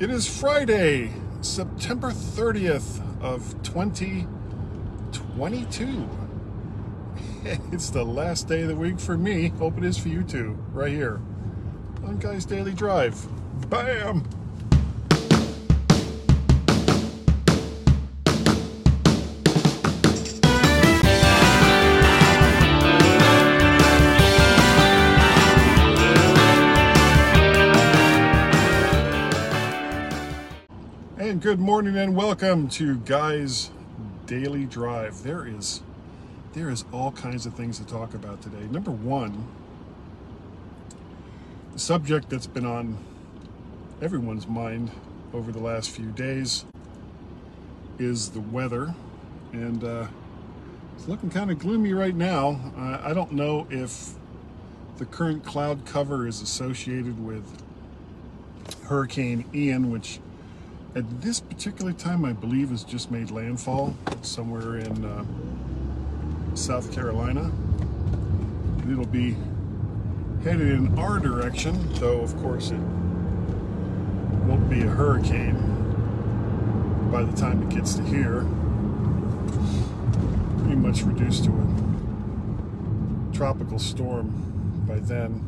It is Friday, September 30th of 2022. It's the last day of the week for me. Hope it is for you too, right here on Guy's Daily Drive. Bam! And good morning and welcome to Guy's Daily Drive. There is there is all kinds of things to talk about today. Number one, the subject that's been on everyone's mind over the last few days is the weather, and uh, it's looking kind of gloomy right now. Uh, I don't know if the current cloud cover is associated with Hurricane Ian, which at this particular time I believe has just made landfall somewhere in. Uh, South Carolina. It'll be headed in our direction, though, of course, it won't be a hurricane by the time it gets to here. Pretty much reduced to a tropical storm by then.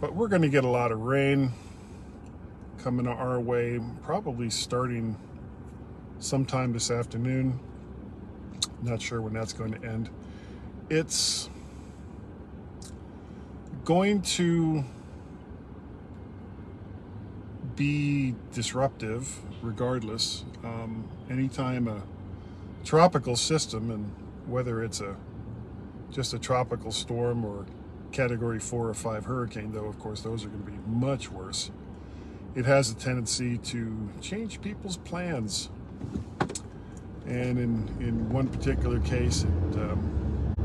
But we're going to get a lot of rain coming our way, probably starting sometime this afternoon. Not sure when that's going to end. It's going to be disruptive regardless. Um, anytime a tropical system, and whether it's a just a tropical storm or category four or five hurricane, though, of course, those are going to be much worse. It has a tendency to change people's plans and in, in one particular case, it, um,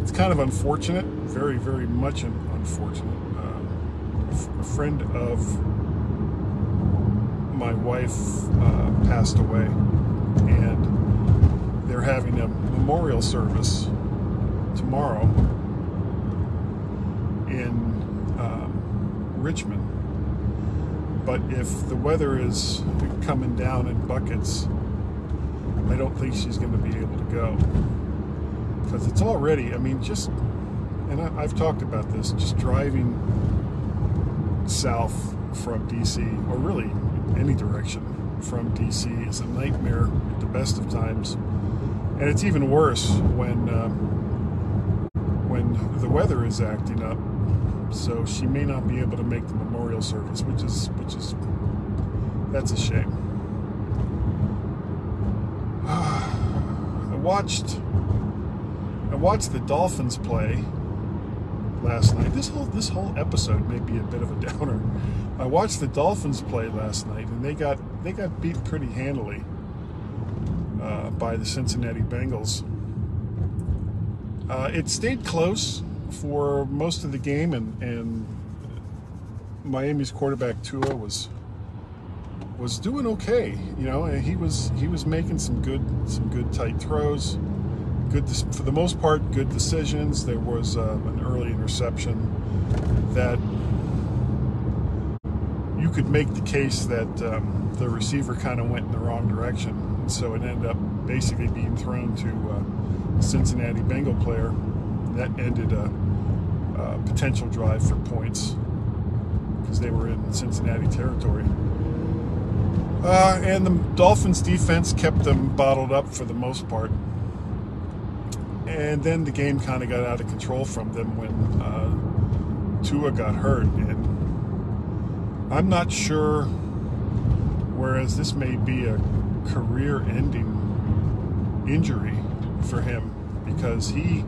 it's kind of unfortunate, very, very much unfortunate. Um, a friend of my wife uh, passed away, and they're having a memorial service tomorrow in um, Richmond. But if the weather is coming down in buckets, I don't think she's going to be able to go because it's already. I mean, just and I, I've talked about this. Just driving south from DC, or really any direction from DC, is a nightmare at the best of times, and it's even worse when um, when the weather is acting up. So she may not be able to make the memorial service, which is which is that's a shame. I watched I watched the Dolphins play last night. This whole this whole episode may be a bit of a downer. I watched the Dolphins play last night, and they got they got beat pretty handily uh, by the Cincinnati Bengals. Uh, it stayed close for most of the game, and and Miami's quarterback Tua was was doing okay. You know, and he was he was making some good some good tight throws. Good for the most part, good decisions. There was uh, an early interception that you could make the case that um, the receiver kind of went in the wrong direction, so it ended up basically being thrown to uh, a Cincinnati Bengal player. That ended a, a potential drive for points because they were in Cincinnati territory. Uh, and the Dolphins defense kept them bottled up for the most part. And then the game kind of got out of control from them when uh, Tua got hurt. And I'm not sure, whereas this may be a career ending injury for him because he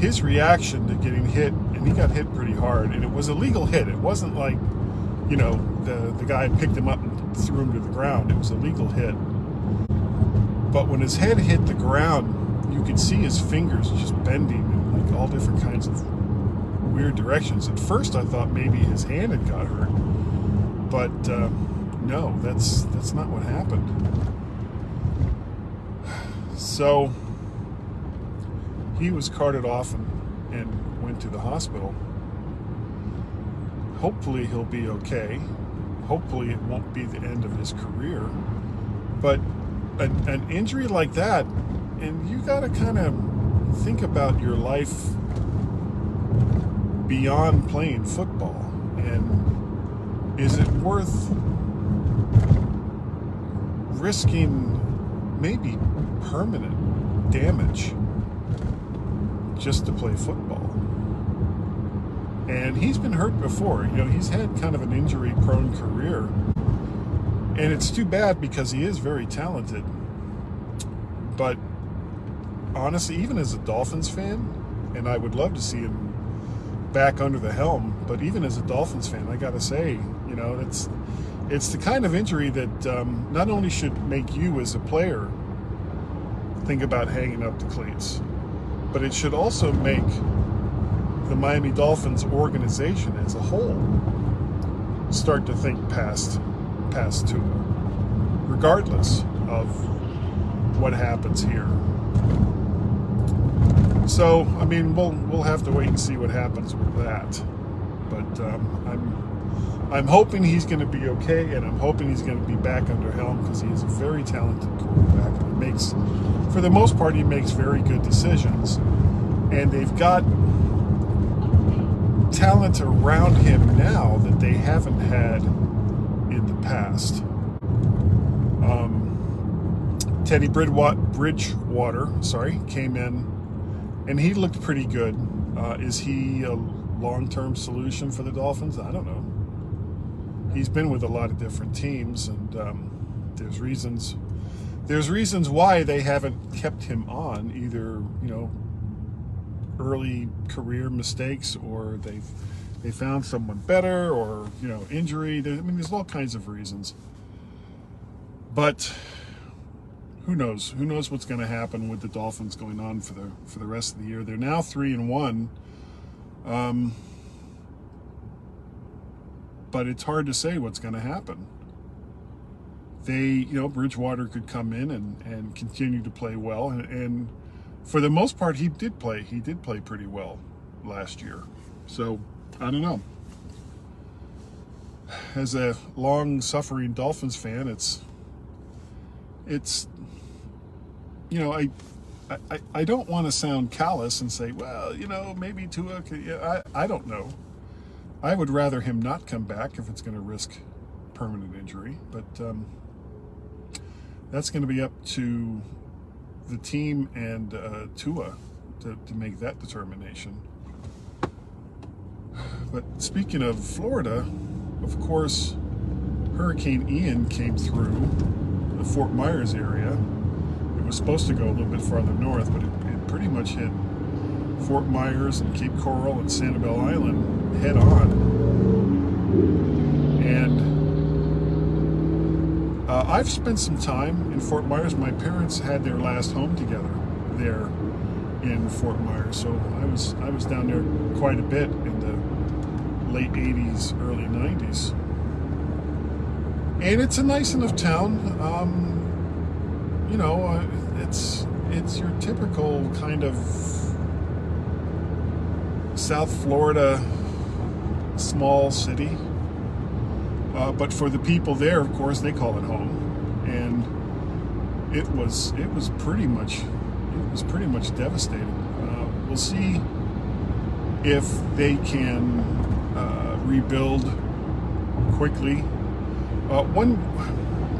his reaction to getting hit and he got hit pretty hard and it was a legal hit it wasn't like you know the the guy picked him up and threw him to the ground. It was a legal hit. But when his head hit the ground, you could see his fingers just bending in like all different kinds of weird directions. At first, I thought maybe his hand had got hurt, but uh, no, that's that's not what happened. So he was carted off and, and went to the hospital hopefully he'll be okay. Hopefully it won't be the end of his career. But an, an injury like that, and you got to kind of think about your life beyond playing football. And is it worth risking maybe permanent damage just to play football? And he's been hurt before. You know, he's had kind of an injury prone career. And it's too bad because he is very talented. But honestly, even as a Dolphins fan, and I would love to see him back under the helm, but even as a Dolphins fan, I got to say, you know, it's it's the kind of injury that um, not only should make you as a player think about hanging up the cleats, but it should also make the Miami Dolphins organization as a whole start to think past past Tua, regardless of what happens here. So, I mean, we'll we'll have to wait and see what happens with that. But um, I'm I'm hoping he's going to be okay, and I'm hoping he's going to be back under helm because he is a very talented quarterback. He makes, for the most part, he makes very good decisions, and they've got talent around him now that they haven't had in the past. Um, Teddy Bridgewater, sorry, came in, and he looked pretty good. Uh, is he a long-term solution for the Dolphins? I don't know. He's been with a lot of different teams, and um, there's reasons. There's reasons why they haven't kept him on. Either you know, early career mistakes, or they've they found someone better, or you know, injury. I mean, there's all kinds of reasons. But who knows? Who knows what's going to happen with the Dolphins going on for the for the rest of the year? They're now three and one. Um, but it's hard to say what's going to happen. They, you know, Bridgewater could come in and, and continue to play well, and, and for the most part, he did play. He did play pretty well last year. So I don't know. As a long-suffering Dolphins fan, it's it's you know I. I, I don't want to sound callous and say, well, you know, maybe Tua. Could, yeah, I, I don't know. I would rather him not come back if it's going to risk permanent injury, but um, that's going to be up to the team and uh, Tua to, to make that determination. But speaking of Florida, of course, Hurricane Ian came through the Fort Myers area. It was supposed to go a little bit farther north, but it, it pretty much hit Fort Myers and Cape Coral and Sanibel Island head on. And uh, I've spent some time in Fort Myers. My parents had their last home together there in Fort Myers, so I was I was down there quite a bit in the late 80s, early 90s. And it's a nice enough town. Um, you know, uh, it's it's your typical kind of South Florida small city. Uh, but for the people there, of course, they call it home. And it was it was pretty much it was pretty much devastating. Uh, we'll see if they can uh, rebuild quickly. Uh, one,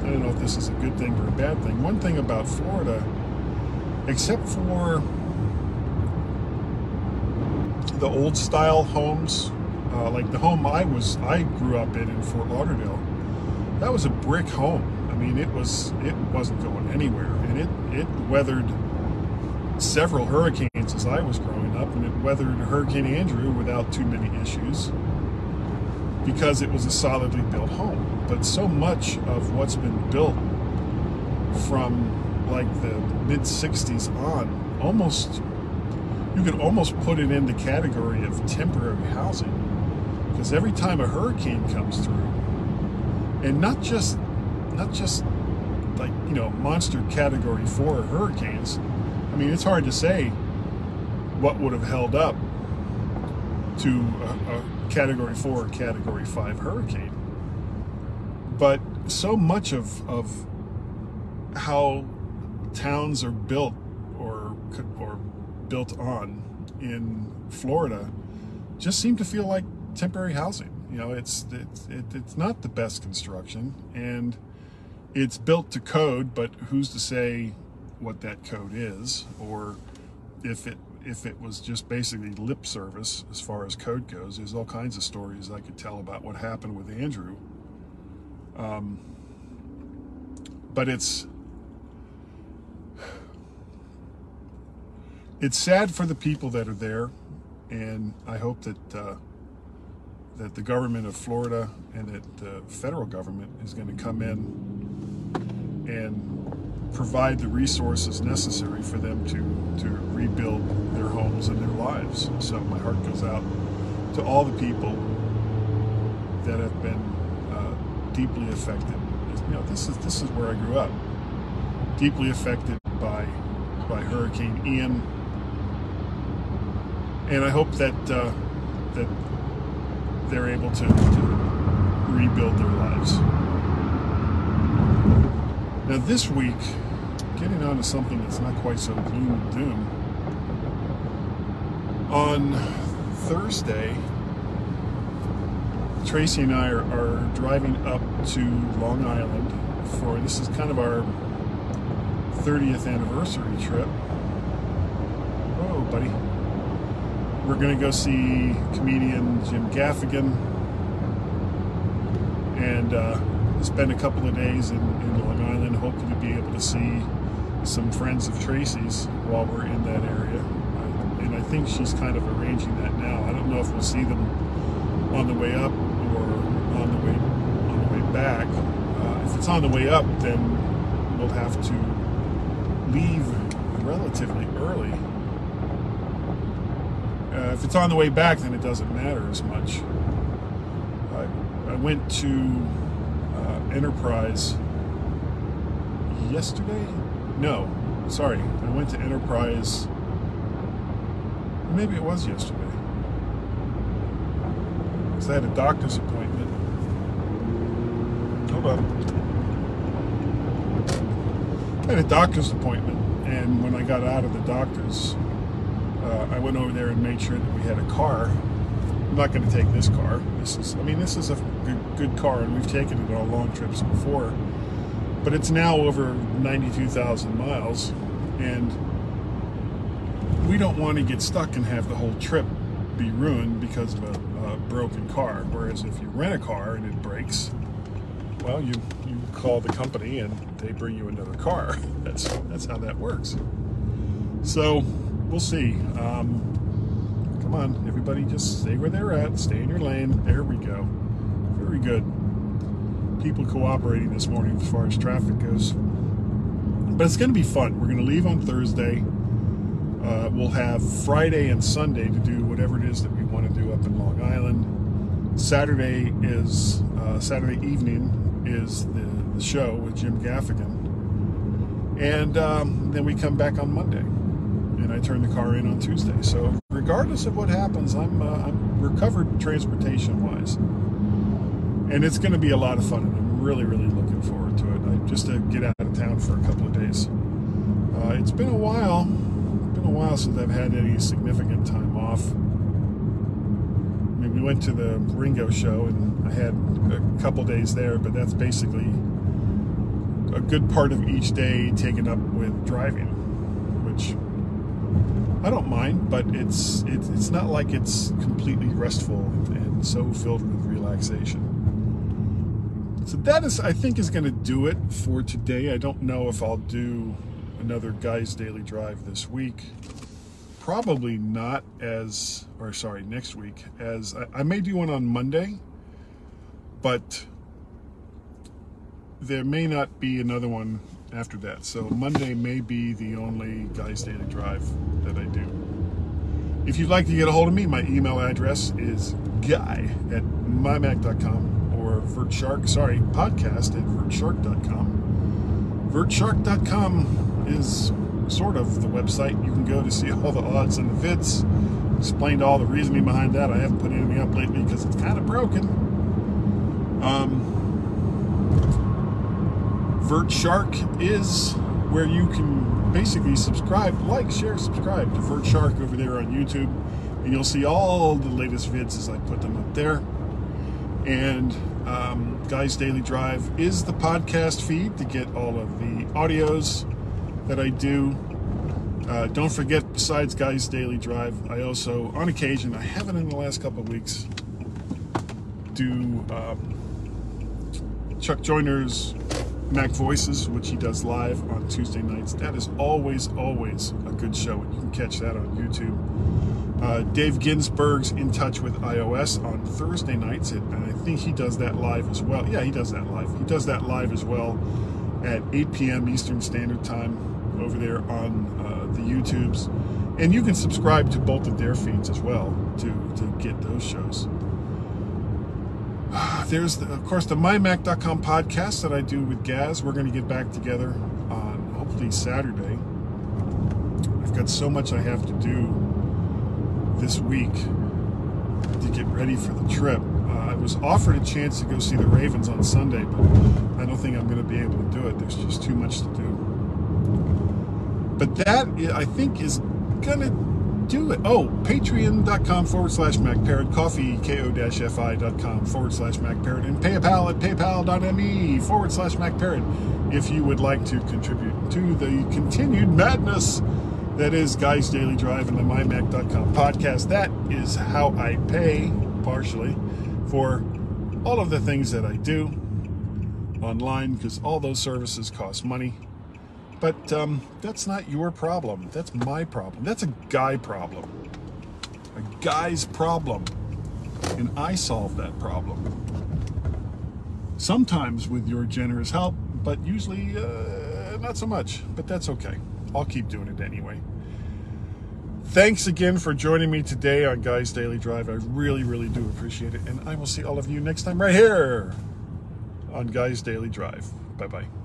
I don't know if this is a good thing or a bad thing. One thing about Florida, except for the old style homes, uh, like the home I was, I grew up in in Fort Lauderdale, that was a brick home. I mean, it was, it wasn't going anywhere, and it it weathered several hurricanes as I was growing up, and it weathered Hurricane Andrew without too many issues because it was a solidly built home. But so much of what's been built from like the mid 60s on, almost, you could almost put it in the category of temporary housing. Because every time a hurricane comes through, and not just, not just like, you know, monster category four hurricanes, I mean, it's hard to say what would have held up to a, a Category 4 or Category 5 hurricane. But so much of, of how towns are built or, or built on in Florida just seem to feel like temporary housing. You know, it's it's it, it's not the best construction, and it's built to code. But who's to say what that code is, or if it if it was just basically lip service as far as code goes? There's all kinds of stories I could tell about what happened with Andrew. Um, but it's it's sad for the people that are there, and I hope that uh, that the government of Florida and that the federal government is going to come in and provide the resources necessary for them to to rebuild their homes and their lives. So my heart goes out to all the people that have been uh, deeply affected. You know, this is this is where I grew up, deeply affected by by Hurricane Ian and I hope that uh, that they're able to, to rebuild their lives. Now, this week, getting on to something that's not quite so gloom and doom. On Thursday, Tracy and I are, are driving up to Long Island for this is kind of our 30th anniversary trip. Whoa, buddy we're going to go see comedian Jim Gaffigan and uh, spend a couple of days in, in Long Island, to be able to see some friends of Tracy's while we're in that area. And I think she's kind of arranging that now. I don't know if we'll see them on the way up or on the way on the way back. Uh, if it's on the way up, then we'll have to leave relatively early uh, if it's on the way back, then it doesn't matter as much. I, I went to uh, Enterprise yesterday. No, sorry, I went to Enterprise. Maybe it was yesterday. Because I had a doctor's appointment. Hold on. I had a doctor's appointment, and when I got out of the doctor's, uh, I went over there and made sure that we had a car. I'm not going to take this car. This is, I mean, this is a good, good car, and we've taken it on long trips before. But it's now over 92,000 miles, and we don't want to get stuck and have the whole trip be ruined because of a, a broken car. Whereas if you rent a car and it breaks, well, you you call the company and they bring you another car. That's that's how that works. So we'll see. Um, come on, everybody, just stay where they're at. Stay in your lane. There we go. Very good. People cooperating this morning as far as traffic goes. But it's going to be fun. We're going to leave on Thursday. Uh, we'll have Friday and Sunday to do whatever it is that we want to do up in Long Island. Saturday is uh, Saturday evening is the, the show with Jim Gaffigan, and um, then we come back on Monday and I turned the car in on Tuesday. So regardless of what happens, I'm uh, I'm recovered transportation wise, and it's going to be a lot of fun. And I'm really really looking forward to it. I, just to get out of town for a couple of days. Uh, it's been a while. It's been a while since I've had any significant time off. I mean, we went to the Ringo show, and I had a couple days there, but that's basically a good part of each day taken up with driving, which I don't mind, but it's it's it's not like it's completely restful and so filled with relaxation. So that is, I think, is going to do it for today. I don't know if I'll do another Guy's Daily Drive this week. Probably not as, or sorry, next week. As I, I may do one on Monday, but there may not be another one after that. So Monday may be the only Guy's Daily Drive that I do. If you'd like to get a hold of me, my email address is guy at mymac.com or vertshark, sorry, podcast at vertshark.com. Vertshark.com is sort of the website you can go to see all the odds and the vids explained all the reasoning behind that. I haven't put anything up lately because it's kind of broken. Um, Vert Shark is where you can basically subscribe, like, share, subscribe to Vert Shark over there on YouTube, and you'll see all the latest vids as I put them up there. And um, Guys Daily Drive is the podcast feed to get all of the audios that I do. Uh, don't forget, besides Guys Daily Drive, I also, on occasion, I haven't in the last couple of weeks, do um, Chuck Joiner's Mac Voices, which he does live on Tuesday nights. That is always, always a good show, and you can catch that on YouTube. Uh, Dave Ginsburg's In Touch with iOS on Thursday nights, and I think he does that live as well. Yeah, he does that live. He does that live as well at 8 p.m. Eastern Standard Time over there on uh, the YouTubes. And you can subscribe to both of their feeds as well to, to get those shows. There's, the, of course, the MyMac.com podcast that I do with Gaz. We're going to get back together on hopefully Saturday. I've got so much I have to do this week to get ready for the trip. Uh, I was offered a chance to go see the Ravens on Sunday, but I don't think I'm going to be able to do it. There's just too much to do. But that, I think, is going to do it. Oh, patreon.com forward slash MacParrot, coffee, ko-fi.com forward slash MacParrot, and PayPal at paypal.me forward slash MacParrot if you would like to contribute to the continued madness that is Guys Daily Drive and the MyMac.com podcast. That is how I pay, partially, for all of the things that I do online because all those services cost money. But um, that's not your problem. That's my problem. That's a guy problem. A guy's problem. And I solve that problem. Sometimes with your generous help, but usually uh, not so much. But that's okay. I'll keep doing it anyway. Thanks again for joining me today on Guys Daily Drive. I really, really do appreciate it. And I will see all of you next time right here on Guys Daily Drive. Bye bye.